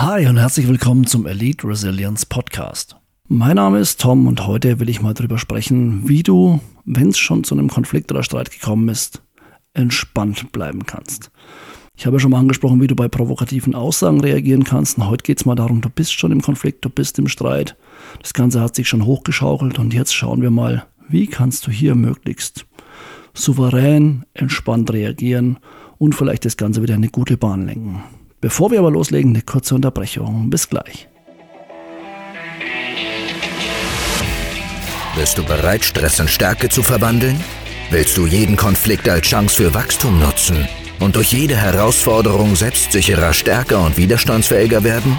Hi und herzlich willkommen zum Elite Resilience Podcast. Mein Name ist Tom und heute will ich mal darüber sprechen, wie du, wenn es schon zu einem Konflikt oder Streit gekommen ist, entspannt bleiben kannst. Ich habe ja schon mal angesprochen, wie du bei provokativen Aussagen reagieren kannst. Und heute geht es mal darum, du bist schon im Konflikt, du bist im Streit. Das Ganze hat sich schon hochgeschaukelt und jetzt schauen wir mal, wie kannst du hier möglichst souverän, entspannt reagieren und vielleicht das Ganze wieder in eine gute Bahn lenken. Bevor wir aber loslegen, eine kurze Unterbrechung. Bis gleich. Bist du bereit, Stress in Stärke zu verwandeln? Willst du jeden Konflikt als Chance für Wachstum nutzen und durch jede Herausforderung selbstsicherer, stärker und widerstandsfähiger werden?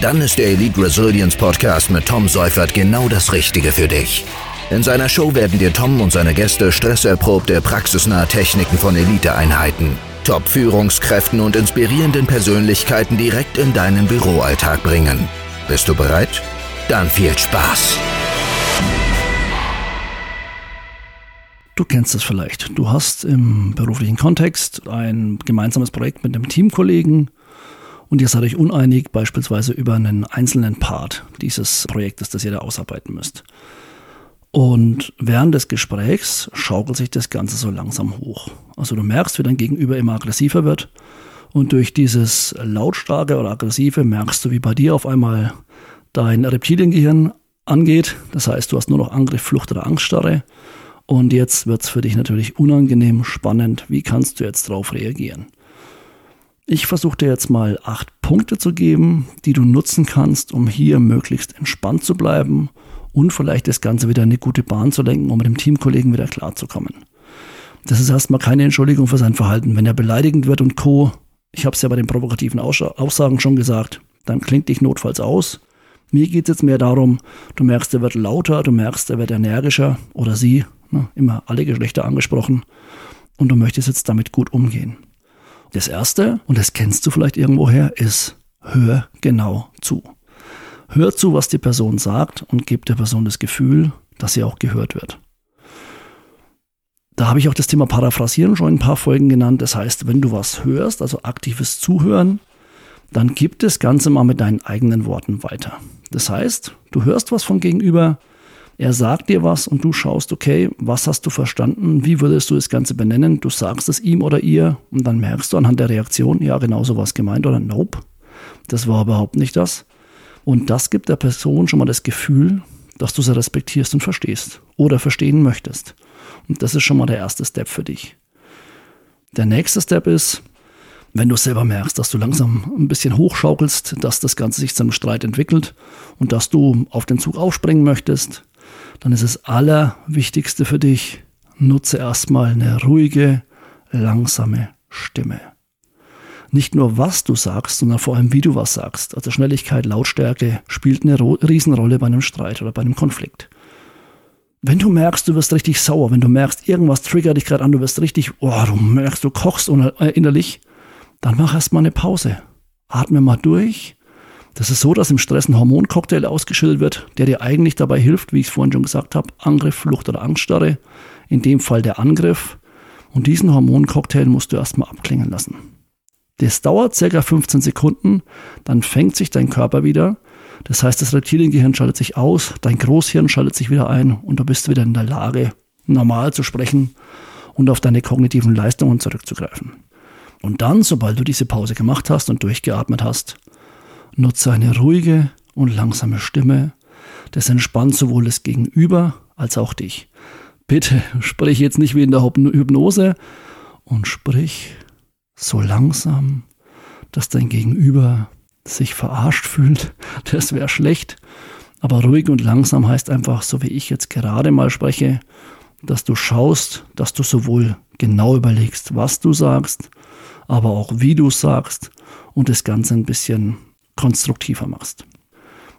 Dann ist der Elite Resilience Podcast mit Tom Seufert genau das Richtige für dich. In seiner Show werden dir Tom und seine Gäste stresserprobte, praxisnahe Techniken von Eliteeinheiten Top-Führungskräften und inspirierenden Persönlichkeiten direkt in deinen Büroalltag bringen. Bist du bereit? Dann viel Spaß! Du kennst es vielleicht. Du hast im beruflichen Kontext ein gemeinsames Projekt mit einem Teamkollegen und ihr seid euch uneinig, beispielsweise über einen einzelnen Part dieses Projektes, das ihr da ausarbeiten müsst. Und während des Gesprächs schaukelt sich das Ganze so langsam hoch. Also du merkst, wie dein Gegenüber immer aggressiver wird. Und durch dieses lautstarke oder aggressive merkst du, wie bei dir auf einmal dein Reptiliengehirn angeht. Das heißt, du hast nur noch Angriff, Flucht oder Angststarre. Und jetzt wird es für dich natürlich unangenehm, spannend. Wie kannst du jetzt darauf reagieren? Ich versuche dir jetzt mal acht Punkte zu geben, die du nutzen kannst, um hier möglichst entspannt zu bleiben und vielleicht das Ganze wieder in eine gute Bahn zu lenken, um mit dem Teamkollegen wieder klarzukommen. Das ist erstmal keine Entschuldigung für sein Verhalten. Wenn er beleidigend wird und Co., ich habe es ja bei den provokativen Aussagen schon gesagt, dann klingt dich notfalls aus. Mir geht es jetzt mehr darum, du merkst, er wird lauter, du merkst, er wird energischer oder sie, ne, immer alle Geschlechter angesprochen, und du möchtest jetzt damit gut umgehen. Das erste, und das kennst du vielleicht irgendwoher, ist, hör genau zu. Hör zu, was die Person sagt und gib der Person das Gefühl, dass sie auch gehört wird. Da habe ich auch das Thema Paraphrasieren schon in ein paar Folgen genannt. Das heißt, wenn du was hörst, also aktives Zuhören, dann gib das Ganze mal mit deinen eigenen Worten weiter. Das heißt, du hörst was vom Gegenüber, er sagt dir was und du schaust, okay, was hast du verstanden? Wie würdest du das Ganze benennen? Du sagst es ihm oder ihr und dann merkst du anhand der Reaktion, ja, genau so was gemeint oder nope, das war überhaupt nicht das. Und das gibt der Person schon mal das Gefühl, dass du sie respektierst und verstehst oder verstehen möchtest. Und das ist schon mal der erste Step für dich. Der nächste Step ist, wenn du selber merkst, dass du langsam ein bisschen hochschaukelst, dass das Ganze sich zum Streit entwickelt und dass du auf den Zug aufspringen möchtest, dann ist das Allerwichtigste für dich, nutze erstmal eine ruhige, langsame Stimme nicht nur was du sagst, sondern vor allem wie du was sagst. Also Schnelligkeit, Lautstärke spielt eine Riesenrolle bei einem Streit oder bei einem Konflikt. Wenn du merkst, du wirst richtig sauer, wenn du merkst, irgendwas triggert dich gerade an, du wirst richtig, oh, du merkst, du kochst äh, innerlich, dann mach erstmal eine Pause. Atme mal durch. Das ist so, dass im Stress ein Hormoncocktail ausgeschüttet wird, der dir eigentlich dabei hilft, wie ich es vorhin schon gesagt habe, Angriff, Flucht oder Angststarre. In dem Fall der Angriff. Und diesen Hormoncocktail musst du erstmal abklingen lassen. Das dauert circa 15 Sekunden, dann fängt sich dein Körper wieder. Das heißt, das Reptiliengehirn schaltet sich aus, dein Großhirn schaltet sich wieder ein und du bist wieder in der Lage, normal zu sprechen und auf deine kognitiven Leistungen zurückzugreifen. Und dann, sobald du diese Pause gemacht hast und durchgeatmet hast, nutze eine ruhige und langsame Stimme. Das entspannt sowohl das Gegenüber als auch dich. Bitte sprich jetzt nicht wie in der Hypnose und sprich so langsam, dass dein Gegenüber sich verarscht fühlt. Das wäre schlecht. Aber ruhig und langsam heißt einfach, so wie ich jetzt gerade mal spreche, dass du schaust, dass du sowohl genau überlegst, was du sagst, aber auch wie du sagst und das Ganze ein bisschen konstruktiver machst.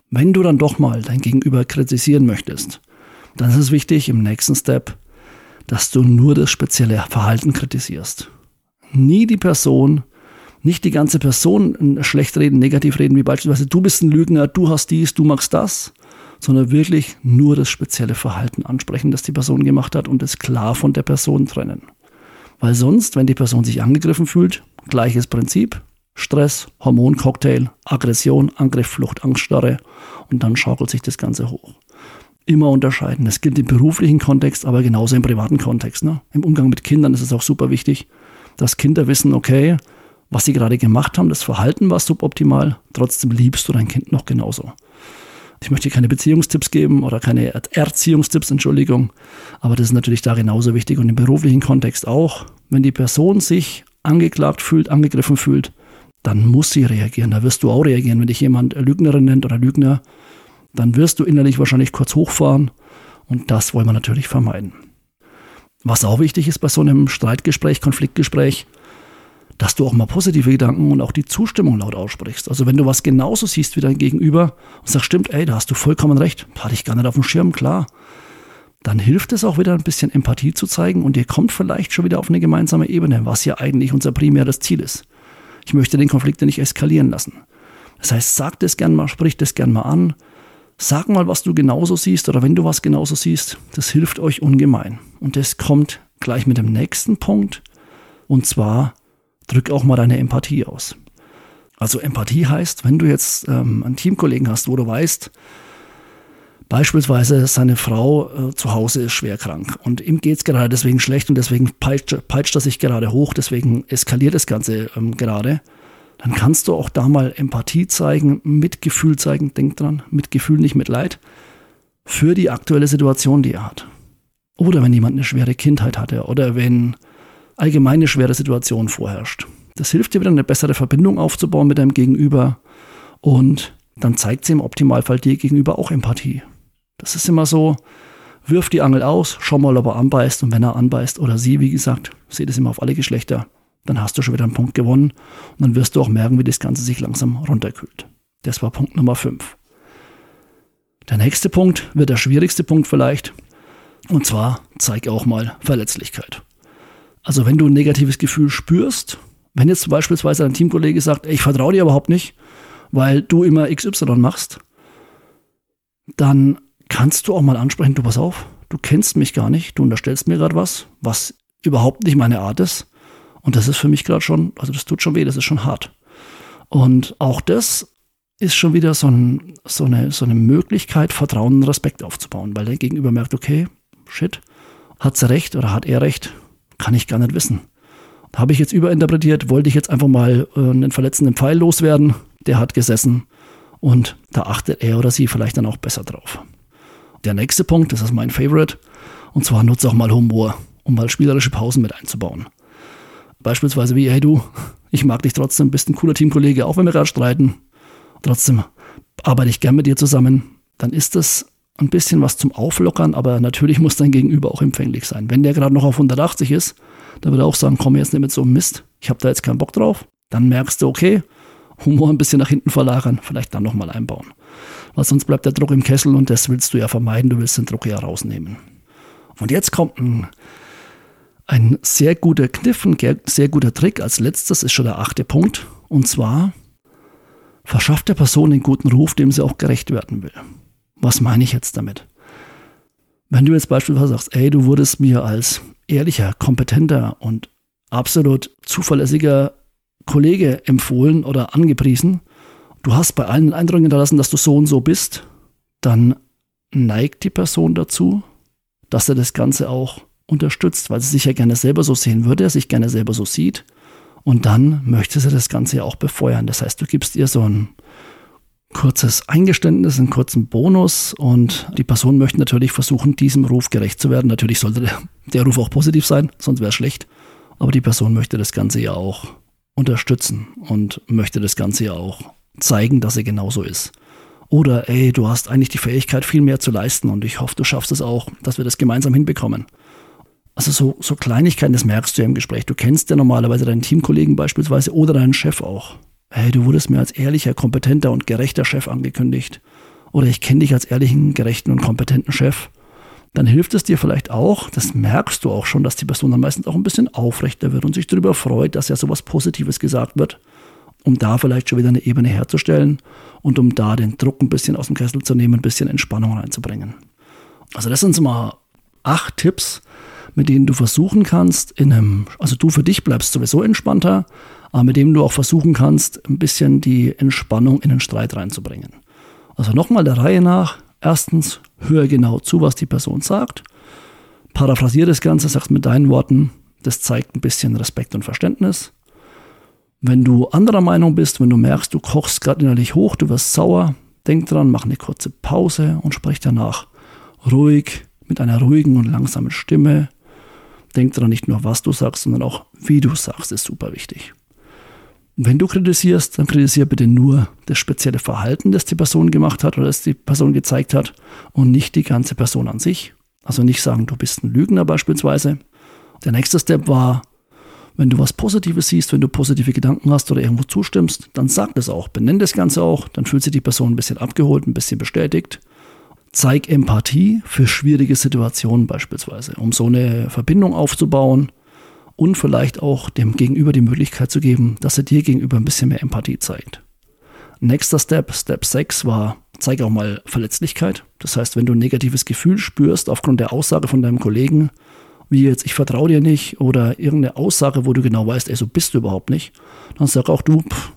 Wenn du dann doch mal dein Gegenüber kritisieren möchtest, dann ist es wichtig im nächsten Step, dass du nur das spezielle Verhalten kritisierst nie die Person, nicht die ganze Person schlecht reden, negativ reden, wie beispielsweise du bist ein Lügner, du hast dies, du machst das, sondern wirklich nur das spezielle Verhalten ansprechen, das die Person gemacht hat und es klar von der Person trennen. Weil sonst, wenn die Person sich angegriffen fühlt, gleiches Prinzip, Stress, Hormoncocktail, Aggression, Angriff, Flucht, Angststarre und dann schaukelt sich das Ganze hoch. Immer unterscheiden. Das gilt im beruflichen Kontext, aber genauso im privaten Kontext. Ne? Im Umgang mit Kindern ist es auch super wichtig, dass Kinder wissen, okay, was sie gerade gemacht haben, das Verhalten war suboptimal, trotzdem liebst du dein Kind noch genauso. Ich möchte keine Beziehungstipps geben oder keine Erziehungstipps, Entschuldigung, aber das ist natürlich da genauso wichtig und im beruflichen Kontext auch. Wenn die Person sich angeklagt fühlt, angegriffen fühlt, dann muss sie reagieren. Da wirst du auch reagieren. Wenn dich jemand Lügnerin nennt oder Lügner, dann wirst du innerlich wahrscheinlich kurz hochfahren und das wollen wir natürlich vermeiden. Was auch wichtig ist bei so einem Streitgespräch, Konfliktgespräch, dass du auch mal positive Gedanken und auch die Zustimmung laut aussprichst. Also wenn du was genauso siehst wie dein Gegenüber und sagst, stimmt, ey, da hast du vollkommen recht, hatte ich gar nicht auf dem Schirm, klar, dann hilft es auch wieder ein bisschen Empathie zu zeigen und ihr kommt vielleicht schon wieder auf eine gemeinsame Ebene, was ja eigentlich unser primäres Ziel ist. Ich möchte den Konflikt nicht eskalieren lassen. Das heißt, sag das gern mal, sprich das gern mal an, sag mal, was du genauso siehst oder wenn du was genauso siehst, das hilft euch ungemein. Und das kommt gleich mit dem nächsten Punkt und zwar drück auch mal deine Empathie aus. Also Empathie heißt, wenn du jetzt ähm, einen Teamkollegen hast, wo du weißt, beispielsweise seine Frau äh, zu Hause ist schwer krank und ihm geht es gerade deswegen schlecht und deswegen peitscht, peitscht er sich gerade hoch, deswegen eskaliert das Ganze ähm, gerade, dann kannst du auch da mal Empathie zeigen, Mitgefühl zeigen, denk dran, Mitgefühl, nicht mit Leid, für die aktuelle Situation, die er hat. Oder wenn jemand eine schwere Kindheit hatte oder wenn allgemeine schwere Situation vorherrscht. Das hilft dir wieder eine bessere Verbindung aufzubauen mit deinem Gegenüber und dann zeigt sie im Optimalfall dir gegenüber auch Empathie. Das ist immer so, wirf die Angel aus, schau mal, ob er anbeißt und wenn er anbeißt oder sie, wie gesagt, seht es immer auf alle Geschlechter, dann hast du schon wieder einen Punkt gewonnen und dann wirst du auch merken, wie das Ganze sich langsam runterkühlt. Das war Punkt Nummer 5. Der nächste Punkt wird der schwierigste Punkt vielleicht und zwar zeig auch mal Verletzlichkeit. Also wenn du ein negatives Gefühl spürst, wenn jetzt beispielsweise ein Teamkollege sagt, ich vertraue dir überhaupt nicht, weil du immer XY machst, dann kannst du auch mal ansprechen, du pass auf, du kennst mich gar nicht, du unterstellst mir gerade was, was überhaupt nicht meine Art ist. Und das ist für mich gerade schon, also das tut schon weh, das ist schon hart. Und auch das ist schon wieder so, ein, so, eine, so eine Möglichkeit, Vertrauen und Respekt aufzubauen, weil der Gegenüber merkt, okay, shit, hat sie recht oder hat er recht, kann ich gar nicht wissen. Habe ich jetzt überinterpretiert, wollte ich jetzt einfach mal äh, einen verletzenden Pfeil loswerden, der hat gesessen und da achtet er oder sie vielleicht dann auch besser drauf. Der nächste Punkt, das ist mein Favorite, und zwar nutze auch mal Humor, um mal spielerische Pausen mit einzubauen. Beispielsweise wie, hey du, ich mag dich trotzdem, bist ein cooler Teamkollege, auch wenn wir gerade streiten. Trotzdem arbeite ich gern mit dir zusammen. Dann ist das ein bisschen was zum Auflockern, aber natürlich muss dein Gegenüber auch empfänglich sein. Wenn der gerade noch auf 180 ist, dann würde er auch sagen, komm jetzt nicht mit so einem Mist, ich habe da jetzt keinen Bock drauf. Dann merkst du, okay, Humor ein bisschen nach hinten verlagern, vielleicht dann nochmal einbauen. Weil sonst bleibt der Druck im Kessel und das willst du ja vermeiden, du willst den Druck ja rausnehmen. Und jetzt kommt ein, ein sehr guter Kniff, ein sehr guter Trick. Als letztes ist schon der achte Punkt. Und zwar verschafft der Person den guten Ruf, dem sie auch gerecht werden will. Was meine ich jetzt damit? Wenn du jetzt beispielsweise sagst, ey, du wurdest mir als ehrlicher, kompetenter und absolut zuverlässiger Kollege empfohlen oder angepriesen, du hast bei allen den Eindruck hinterlassen, dass du so und so bist, dann neigt die Person dazu, dass er das Ganze auch unterstützt, weil sie sich ja gerne selber so sehen würde, er sich gerne selber so sieht. Und dann möchte sie das Ganze ja auch befeuern. Das heißt, du gibst ihr so ein kurzes Eingeständnis, einen kurzen Bonus und die Person möchte natürlich versuchen, diesem Ruf gerecht zu werden. Natürlich sollte der, der Ruf auch positiv sein, sonst wäre es schlecht. Aber die Person möchte das Ganze ja auch unterstützen und möchte das Ganze ja auch zeigen, dass er genauso ist. Oder, ey, du hast eigentlich die Fähigkeit, viel mehr zu leisten und ich hoffe, du schaffst es auch, dass wir das gemeinsam hinbekommen. Also so, so Kleinigkeiten, das merkst du ja im Gespräch. Du kennst ja normalerweise deinen Teamkollegen beispielsweise oder deinen Chef auch hey, du wurdest mir als ehrlicher, kompetenter und gerechter Chef angekündigt. Oder ich kenne dich als ehrlichen, gerechten und kompetenten Chef. Dann hilft es dir vielleicht auch, das merkst du auch schon, dass die Person dann meistens auch ein bisschen aufrechter wird und sich darüber freut, dass ja sowas Positives gesagt wird, um da vielleicht schon wieder eine Ebene herzustellen und um da den Druck ein bisschen aus dem Kessel zu nehmen, ein bisschen Entspannung reinzubringen. Also das sind so mal acht Tipps, mit denen du versuchen kannst, in einem, also du für dich bleibst sowieso entspannter, aber mit dem du auch versuchen kannst, ein bisschen die Entspannung in den Streit reinzubringen. Also nochmal der Reihe nach. Erstens, höre genau zu, was die Person sagt. Paraphrasiere das Ganze, sag's mit deinen Worten. Das zeigt ein bisschen Respekt und Verständnis. Wenn du anderer Meinung bist, wenn du merkst, du kochst gerade innerlich hoch, du wirst sauer, denk dran, mach eine kurze Pause und sprich danach ruhig, mit einer ruhigen und langsamen Stimme. Denk dran, nicht nur was du sagst, sondern auch wie du sagst, ist super wichtig. Wenn du kritisierst, dann kritisiere bitte nur das spezielle Verhalten, das die Person gemacht hat oder das die Person gezeigt hat und nicht die ganze Person an sich. Also nicht sagen, du bist ein Lügner beispielsweise. Der nächste Step war, wenn du was Positives siehst, wenn du positive Gedanken hast oder irgendwo zustimmst, dann sag das auch, benenn das Ganze auch, dann fühlt sich die Person ein bisschen abgeholt, ein bisschen bestätigt. Zeig Empathie für schwierige Situationen beispielsweise, um so eine Verbindung aufzubauen und vielleicht auch dem Gegenüber die Möglichkeit zu geben, dass er dir gegenüber ein bisschen mehr Empathie zeigt. Nächster Step, Step 6 war, zeige auch mal Verletzlichkeit. Das heißt, wenn du ein negatives Gefühl spürst aufgrund der Aussage von deinem Kollegen, wie jetzt, ich vertraue dir nicht oder irgendeine Aussage, wo du genau weißt, ey, so bist du überhaupt nicht, dann sag auch du, pff,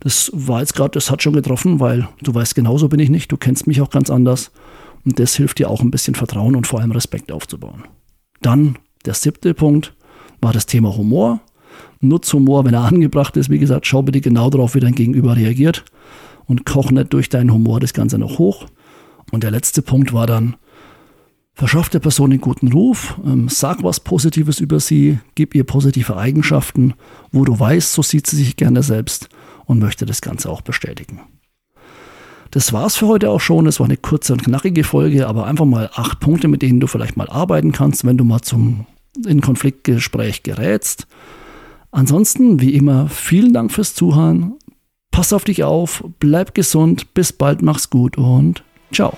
das war jetzt gerade, das hat schon getroffen, weil du weißt, genauso bin ich nicht, du kennst mich auch ganz anders. Und das hilft dir auch ein bisschen Vertrauen und vor allem Respekt aufzubauen. Dann der siebte Punkt, war das Thema Humor. Nutz Humor, wenn er angebracht ist. Wie gesagt, schau bitte genau darauf, wie dein Gegenüber reagiert und koch nicht durch deinen Humor das Ganze noch hoch. Und der letzte Punkt war dann, verschaff der Person einen guten Ruf, ähm, sag was Positives über sie, gib ihr positive Eigenschaften, wo du weißt, so sieht sie sich gerne selbst und möchte das Ganze auch bestätigen. Das war's für heute auch schon. Es war eine kurze und knackige Folge, aber einfach mal acht Punkte, mit denen du vielleicht mal arbeiten kannst, wenn du mal zum in Konfliktgespräch gerätst. Ansonsten, wie immer, vielen Dank fürs Zuhören. Pass auf dich auf, bleib gesund, bis bald, mach's gut und ciao.